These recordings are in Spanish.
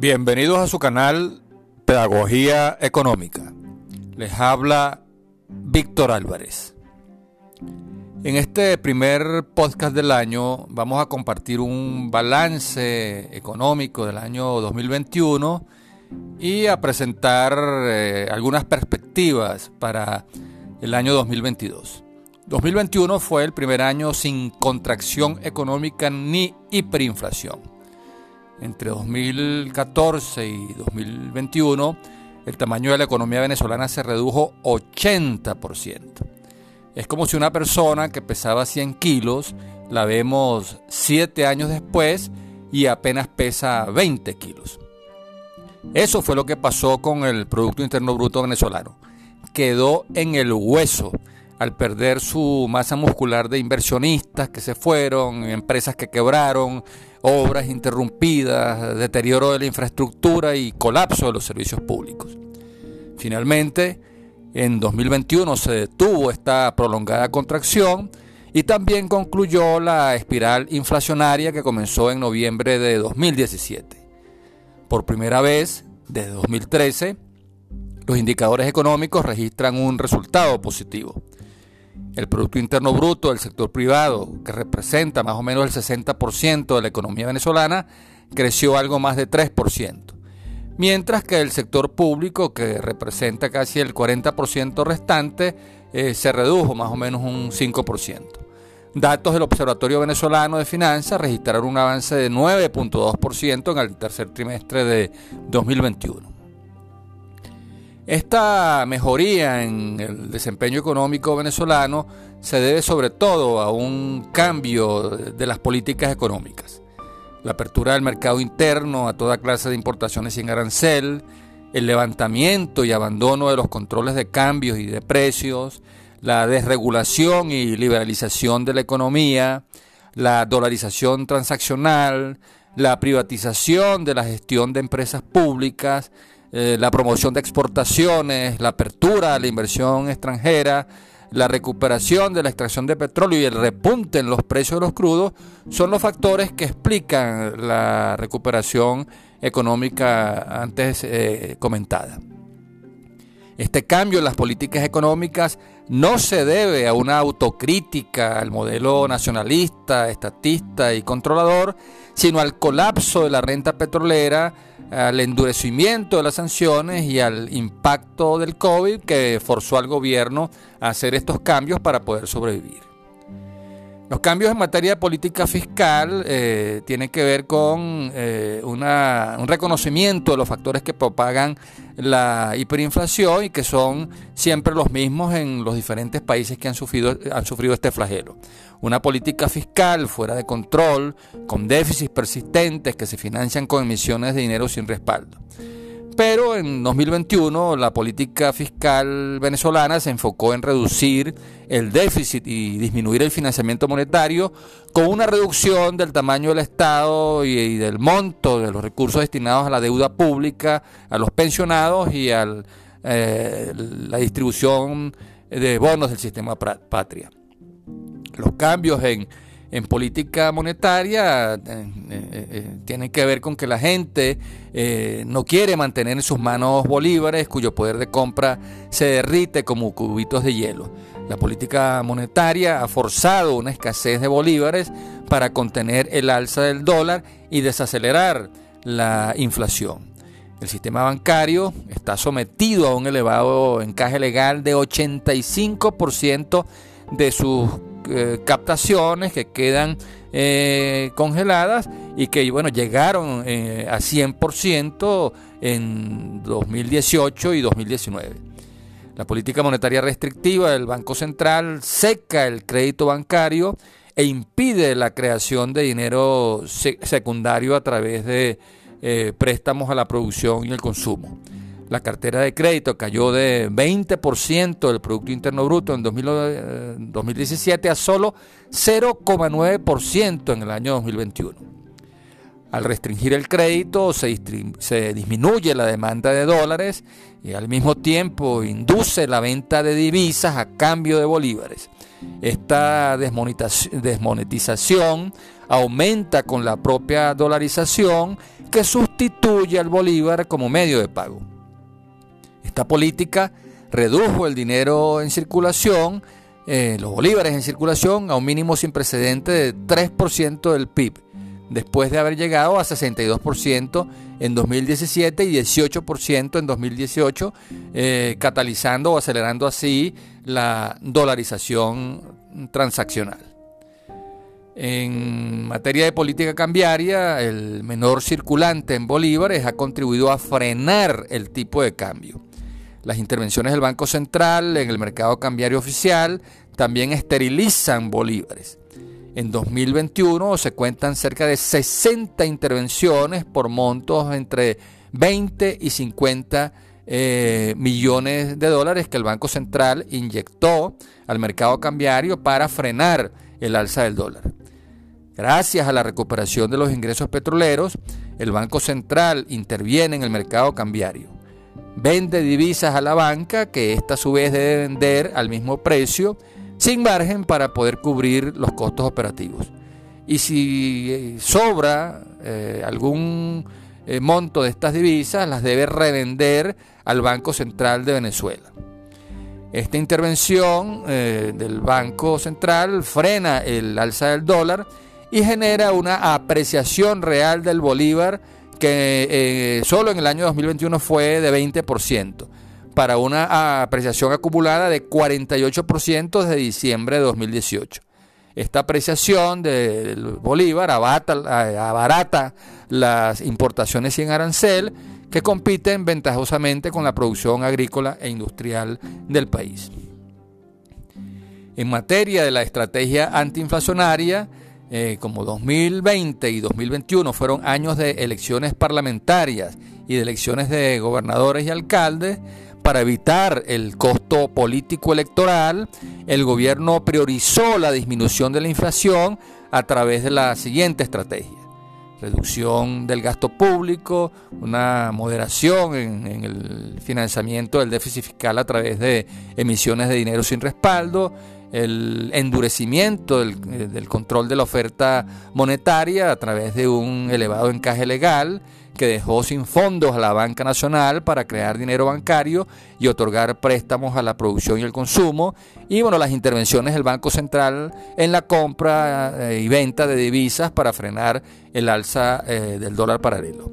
Bienvenidos a su canal Pedagogía Económica. Les habla Víctor Álvarez. En este primer podcast del año vamos a compartir un balance económico del año 2021 y a presentar eh, algunas perspectivas para el año 2022. 2021 fue el primer año sin contracción económica ni hiperinflación entre 2014 y 2021, el tamaño de la economía venezolana se redujo 80%. Es como si una persona que pesaba 100 kilos la vemos 7 años después y apenas pesa 20 kilos. Eso fue lo que pasó con el Producto Interno Bruto venezolano. Quedó en el hueso al perder su masa muscular de inversionistas que se fueron, empresas que quebraron, obras interrumpidas, deterioro de la infraestructura y colapso de los servicios públicos. Finalmente, en 2021 se detuvo esta prolongada contracción y también concluyó la espiral inflacionaria que comenzó en noviembre de 2017. Por primera vez, desde 2013, los indicadores económicos registran un resultado positivo. El Producto Interno Bruto del sector privado, que representa más o menos el 60% de la economía venezolana, creció algo más de 3%, mientras que el sector público, que representa casi el 40% restante, eh, se redujo más o menos un 5%. Datos del Observatorio Venezolano de Finanzas registraron un avance de 9.2% en el tercer trimestre de 2021. Esta mejoría en el desempeño económico venezolano se debe sobre todo a un cambio de las políticas económicas. La apertura del mercado interno a toda clase de importaciones sin arancel, el levantamiento y abandono de los controles de cambios y de precios, la desregulación y liberalización de la economía, la dolarización transaccional, la privatización de la gestión de empresas públicas, eh, la promoción de exportaciones, la apertura a la inversión extranjera, la recuperación de la extracción de petróleo y el repunte en los precios de los crudos son los factores que explican la recuperación económica antes eh, comentada. Este cambio en las políticas económicas no se debe a una autocrítica al modelo nacionalista, estatista y controlador, sino al colapso de la renta petrolera, al endurecimiento de las sanciones y al impacto del COVID que forzó al gobierno a hacer estos cambios para poder sobrevivir. Los cambios en materia de política fiscal eh, tienen que ver con eh, un reconocimiento de los factores que propagan la hiperinflación y que son siempre los mismos en los diferentes países que han sufrido, han sufrido este flagelo. Una política fiscal fuera de control, con déficits persistentes que se financian con emisiones de dinero sin respaldo. Pero en 2021 la política fiscal venezolana se enfocó en reducir el déficit y disminuir el financiamiento monetario con una reducción del tamaño del Estado y, del monto de los recursos destinados a la deuda pública, a los pensionados y a eh, la distribución de bonos del sistema patria. Los cambios en en política monetaria eh, eh, eh, tiene que ver con que la gente no quiere mantener en sus manos bolívares cuyo poder de compra se derrite como cubitos de hielo. La política monetaria ha forzado una escasez de bolívares para contener el alza del dólar y desacelerar la inflación. El sistema bancario está sometido a un elevado encaje legal de 85% de sus eh, captaciones que quedan eh, congeladas y que bueno, llegaron eh, a 100% en 2018 y 2019. La política monetaria restrictiva del Banco Central seca el crédito bancario e impide la creación de dinero secundario a través de préstamos a la producción y el consumo. La cartera de crédito cayó de 20% del Producto Interno Bruto en 2017 eh, a solo 0,9% en el año 2021. Al restringir el crédito se, se, disminuye la demanda de dólares y al mismo tiempo induce la venta de divisas a cambio de bolívares. Esta desmonetización aumenta con la propia dolarización que sustituye al bolívar como medio de pago. Esta política redujo el dinero en circulación, eh, los bolívares en circulación, a un mínimo sin precedente de 3% del PIB, después de haber llegado a 62% en 2017 y 18% en 2018, eh, catalizando o acelerando así la dolarización transaccional. En materia de política cambiaria, el menor circulante en bolívares ha contribuido a frenar el tipo de cambio. Las intervenciones del Banco Central en el mercado cambiario oficial también esterilizan bolívares. En 2021 se cuentan cerca de 60 intervenciones por montos entre 20 y 50 eh, millones de dólares que el Banco Central inyectó al mercado cambiario para frenar el alza del dólar. Gracias a la recuperación de los ingresos petroleros, el Banco Central interviene en el mercado cambiario vende divisas a la banca que ésta a su vez debe vender al mismo precio sin margen para poder cubrir los costos operativos. Y si eh, sobra eh, algún eh, monto de estas divisas, las debe revender al Banco Central de Venezuela. Esta intervención del Banco Central frena el alza del dólar y genera una apreciación real del bolívar que eh, solo en el año 2021 fue de 20%, para una apreciación acumulada de 48% desde diciembre de 2018. Esta apreciación del Bolívar abarata las importaciones sin arancel que compiten ventajosamente con la producción agrícola e industrial del país. En materia de la estrategia antiinflacionaria, eh, como 2020 y 2021 fueron años de elecciones parlamentarias y de elecciones de gobernadores y alcaldes, para evitar el costo político electoral, el gobierno priorizó la disminución de la inflación a través de la siguiente estrategia. Reducción del gasto público, una moderación en, en el financiamiento del déficit fiscal a través de emisiones de dinero sin respaldo, el endurecimiento eh, del, control de la oferta monetaria a través de un elevado encaje legal que dejó sin fondos a la banca nacional para crear dinero bancario y otorgar préstamos a la producción y el consumo y bueno las intervenciones del Banco Central en la compra eh, y venta de divisas para frenar el alza eh, del dólar paralelo.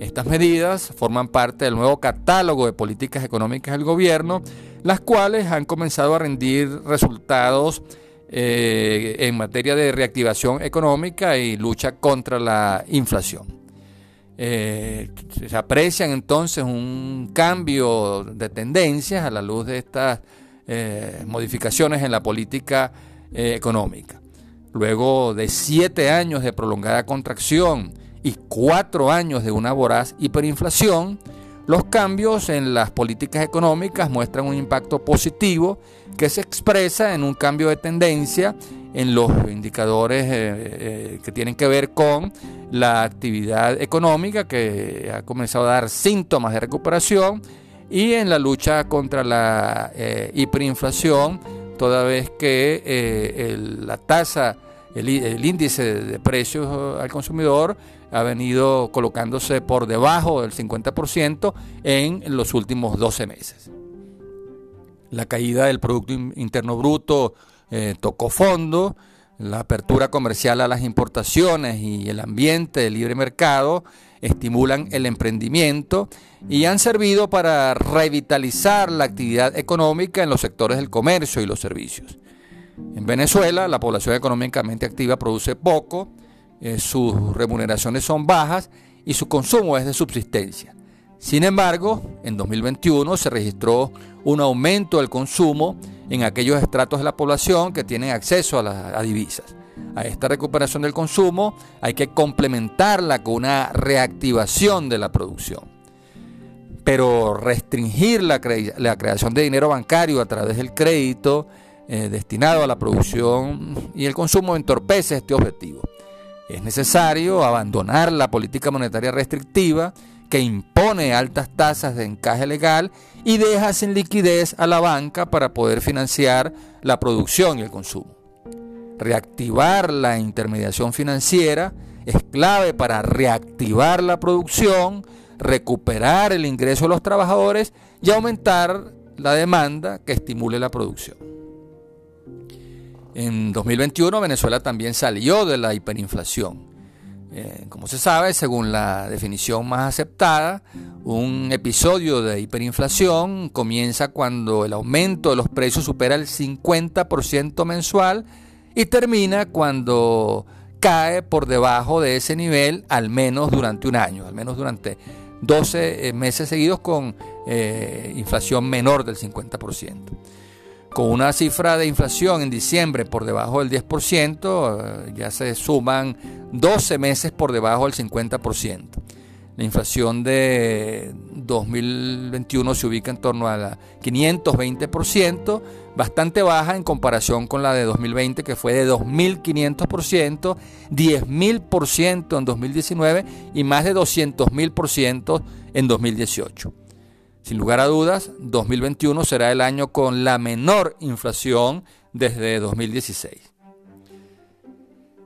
Estas medidas forman parte del nuevo catálogo de políticas económicas del gobierno las cuales han comenzado a rendir resultados eh, en materia de reactivación económica y lucha contra la inflación. Eh, se aprecian entonces un cambio de tendencias a la luz de estas eh, modificaciones en la política económica. Luego de siete años de prolongada contracción y cuatro años de una voraz hiperinflación, los cambios en las políticas económicas muestran un impacto positivo que se expresa en un cambio de tendencia en los indicadores eh, eh, que tienen que ver con la actividad económica que ha comenzado a dar síntomas de recuperación y en la lucha contra la eh, hiperinflación, toda vez que la tasa, el, índice de precios al consumidor ha venido colocándose por debajo del 50% en los últimos 12 meses. La caída del Producto Interno Bruto eh, tocó fondo, la apertura comercial a las importaciones y el ambiente de libre mercado estimulan el emprendimiento y han servido para revitalizar la actividad económica en los sectores del comercio y los servicios. En Venezuela, la población económicamente activa produce poco, eh, sus remuneraciones son bajas y su consumo es de subsistencia. Sin embargo, en 2021 se registró un aumento del consumo en aquellos estratos de la población que tienen acceso a las divisas. A esta recuperación del consumo hay que complementarla con una reactivación de la producción. Pero restringir la, creación de dinero bancario a través del crédito eh, destinado a la producción y el consumo entorpece este objetivo. Es necesario abandonar la política monetaria restrictiva que impone altas tasas de encaje legal y deja sin liquidez a la banca para poder financiar la producción y el consumo. Reactivar la intermediación financiera es clave para reactivar la producción, recuperar el ingreso de los trabajadores y aumentar la demanda que estimule la producción. En 2021 Venezuela también salió de la hiperinflación. Eh, como se sabe, según la definición más aceptada, un episodio de hiperinflación comienza cuando el aumento de los precios supera el 50% mensual y termina cuando cae por debajo de ese nivel al menos durante un año, al menos durante 12 eh, meses seguidos con eh, inflación menor del 50%. Con una cifra de inflación en diciembre por debajo del 10%, eh, ya se suman 12 meses por debajo del 50%. La inflación de 2021 se ubica en torno a 520%, bastante baja en comparación con la de 2020 que fue de 2.500%, 10.000% en 2019 y más de 200.000% en 2018. Sin lugar a dudas, 2021 será el año con la menor inflación desde 2016.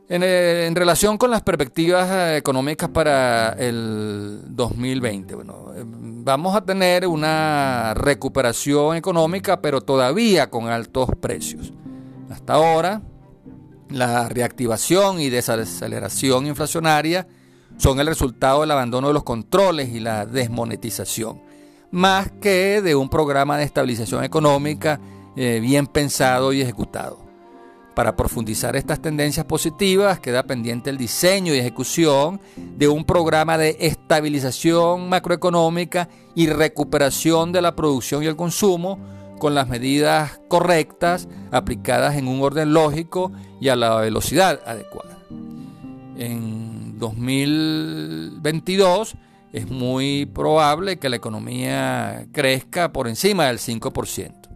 Eh, en, relación con las perspectivas eh, económicas para el 2020, bueno, eh, vamos a tener una recuperación económica, pero todavía con altos precios. Hasta ahora, la reactivación y desaceleración inflacionaria son el resultado del abandono de los controles y la desmonetización, más que de un programa de estabilización económica bien pensado y ejecutado. Para profundizar estas tendencias positivas, queda pendiente el diseño y ejecución de un programa de estabilización macroeconómica y recuperación de la producción y el consumo con las medidas correctas aplicadas en un orden lógico y a la velocidad adecuada. En 2022 es muy probable que la economía crezca por encima del 5%.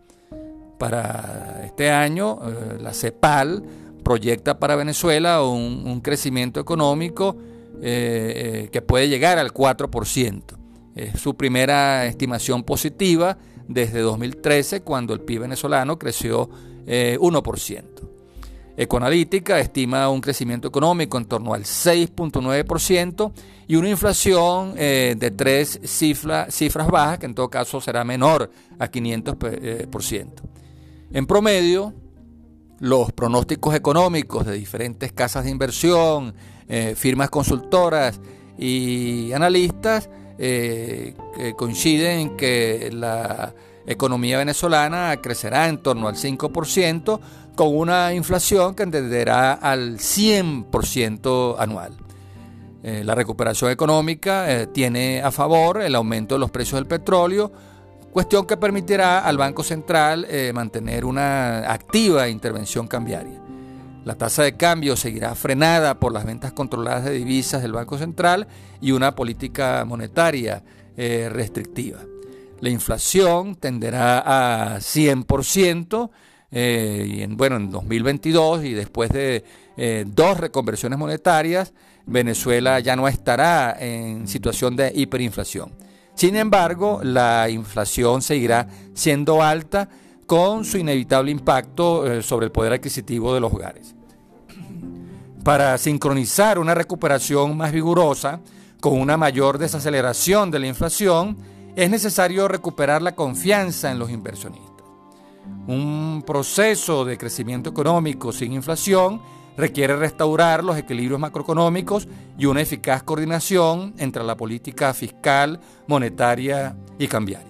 Para este año, eh, la CEPAL proyecta para Venezuela un, crecimiento económico eh, eh, que puede llegar al 4%. Es su primera estimación positiva desde 2013, cuando el PIB venezolano creció 1%. Ecoanalítica estima un crecimiento económico en torno al 6.9% y una inflación de tres cifras bajas, que en todo caso será menor a 500%. En promedio, los pronósticos económicos de diferentes casas de inversión, eh, firmas consultoras y analistas eh, coinciden en que la economía venezolana crecerá en torno al 5% con una inflación que entenderá al 100% anual. Eh, la recuperación económica tiene a favor el aumento de los precios del petróleo, cuestión que permitirá al Banco Central eh, mantener una activa intervención cambiaria. La tasa de cambio seguirá frenada por las ventas controladas de divisas del Banco Central y una política monetaria eh, restrictiva. La inflación tenderá a 100% eh, y en, bueno, en 2022 y después de dos reconversiones monetarias, Venezuela ya no estará en situación de hiperinflación. Sin embargo, la inflación seguirá siendo alta con su inevitable impacto eh, sobre el poder adquisitivo de los hogares. Para sincronizar una recuperación más vigorosa con una mayor desaceleración de la inflación, es necesario recuperar la confianza en los inversionistas. Un proceso de crecimiento económico sin inflación requiere restaurar los equilibrios macroeconómicos y una eficaz coordinación entre la política fiscal, monetaria y cambiaria.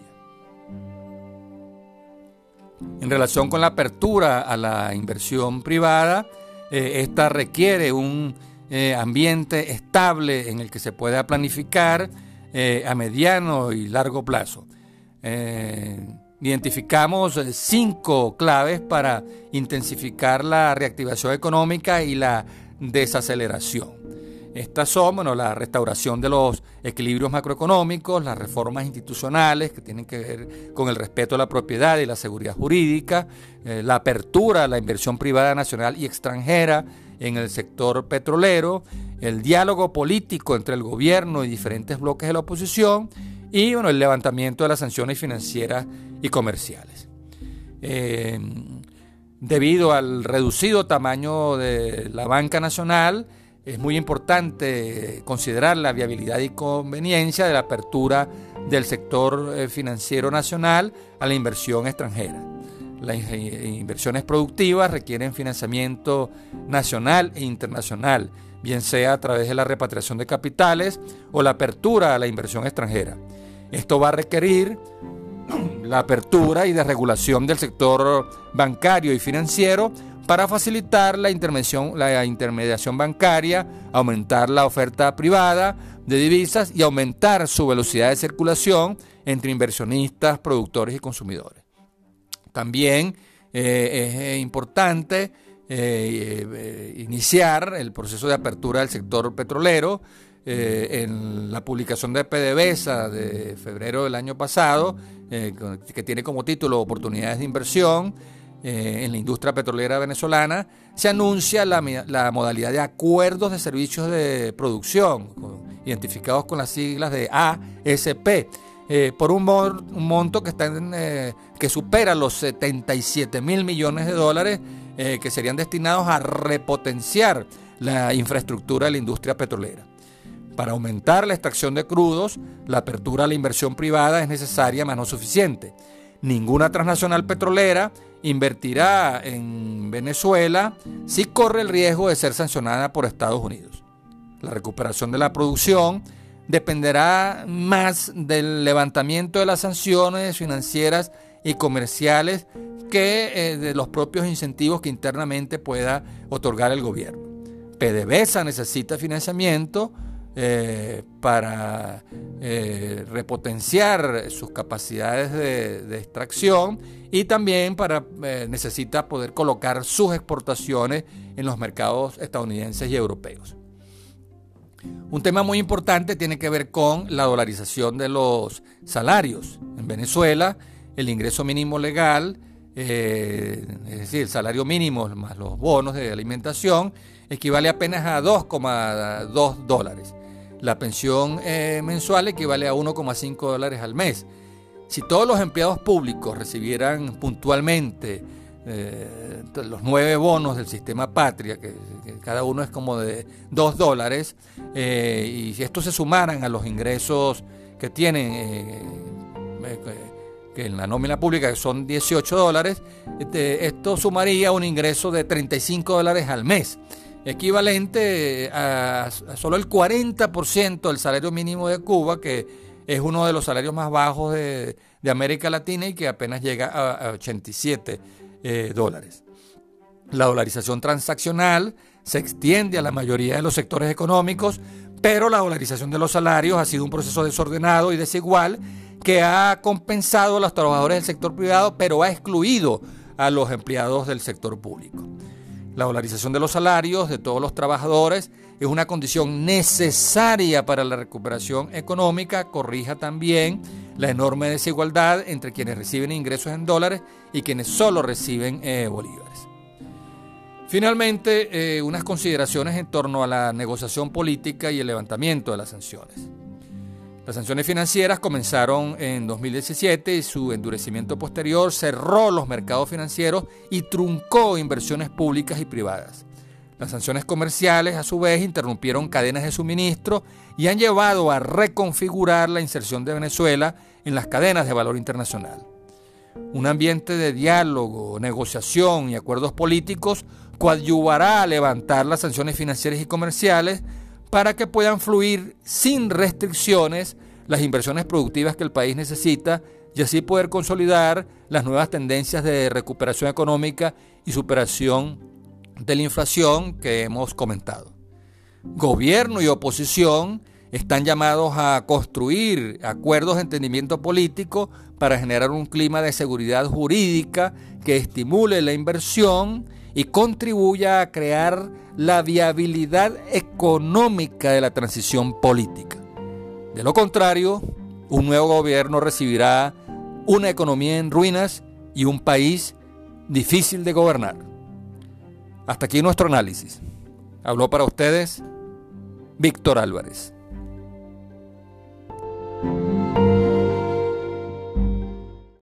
En relación con la apertura a la inversión privada, eh, esta requiere un eh, ambiente estable en el que se pueda planificar eh, a mediano y largo plazo identificamos eh, cinco claves para intensificar la reactivación económica y la desaceleración. Estas son bueno, la restauración de los equilibrios macroeconómicos, las reformas institucionales que tienen que ver con el respeto a la propiedad y la seguridad jurídica, eh, la apertura a la inversión privada nacional y extranjera en el sector petrolero, el diálogo político entre el gobierno y diferentes bloques de la oposición y bueno, el levantamiento de las sanciones financieras y comerciales. Eh, debido al reducido tamaño de la banca nacional, es muy importante considerar la viabilidad y conveniencia de la apertura del sector eh, financiero nacional a la inversión extranjera. Las inversiones productivas requieren financiamiento nacional e internacional, bien sea a través de la repatriación de capitales o la apertura a la inversión extranjera. Esto va a requerir la apertura y desregulación del sector bancario y financiero para facilitar la, intervención, la intermediación bancaria, aumentar la oferta privada de divisas y aumentar su velocidad de circulación entre inversionistas, productores y consumidores. También eh, es importante eh, iniciar el proceso de apertura del sector petrolero. en la publicación de PDVSA de febrero del año pasado, que tiene como título Oportunidades de Inversión, eh, en la industria petrolera venezolana, se anuncia la, modalidad de acuerdos de servicios de producción, identificados con las siglas de ASP, eh, por un, monto que, eh, que supera los 77 mil millones de dólares que serían destinados a repotenciar la infraestructura de la industria petrolera. Para aumentar la extracción de crudos, la apertura a la inversión privada es necesaria, mas no suficiente. Ninguna transnacional petrolera invertirá en Venezuela si corre el riesgo de ser sancionada por Estados Unidos. La recuperación de la producción dependerá más del levantamiento de las sanciones financieras y comerciales que eh, de los propios incentivos que internamente pueda otorgar el gobierno. PDVSA necesita financiamiento eh, para eh, repotenciar sus capacidades de, extracción y también para necesita poder colocar sus exportaciones en los mercados estadounidenses y europeos. Un tema muy importante tiene que ver con la dolarización de los salarios. En Venezuela, el ingreso mínimo legal, es decir, el salario mínimo más los bonos de alimentación, equivale apenas a 2,2 dólares. La pensión eh, mensual equivale a 1,5 dólares al mes. Si todos los empleados públicos recibieran puntualmente eh, los nueve bonos del sistema Patria, que, cada uno es como de 2 dólares, eh, y si estos se sumaran a los ingresos que tienen que en la nómina pública, son 18 dólares, este, esto sumaría un ingreso de 35 dólares al mes equivalente a, solo el 40% del salario mínimo de Cuba, que es uno de los salarios más bajos de, América Latina y que apenas llega a, 87 eh, dólares. La dolarización transaccional se extiende a la mayoría de los sectores económicos, pero la dolarización de los salarios ha sido un proceso desordenado y desigual que ha compensado a los trabajadores del sector privado, pero ha excluido a los empleados del sector público. La dolarización de los salarios de todos los trabajadores es una condición necesaria para la recuperación económica, corrija también la enorme desigualdad entre quienes reciben ingresos en dólares y quienes solo reciben eh, bolívares. Finalmente, eh, unas consideraciones en torno a la negociación política y el levantamiento de las sanciones. Las sanciones financieras comenzaron en 2017 y su endurecimiento posterior cerró los mercados financieros y truncó inversiones públicas y privadas. Las sanciones comerciales, a su vez, interrumpieron cadenas de suministro y han llevado a reconfigurar la inserción de Venezuela en las cadenas de valor internacional. Un ambiente de diálogo, negociación y acuerdos políticos coadyuvará a levantar las sanciones financieras y comerciales para que puedan fluir sin restricciones las inversiones productivas que el país necesita y así poder consolidar las nuevas tendencias de recuperación económica y superación de la inflación que hemos comentado. Gobierno y oposición están llamados a construir acuerdos de entendimiento político para generar un clima de seguridad jurídica que estimule la inversión y contribuya a crear la viabilidad económica de la transición política. De lo contrario, un nuevo gobierno recibirá una economía en ruinas y un país difícil de gobernar. Hasta aquí nuestro análisis. Habló para ustedes Víctor Álvarez.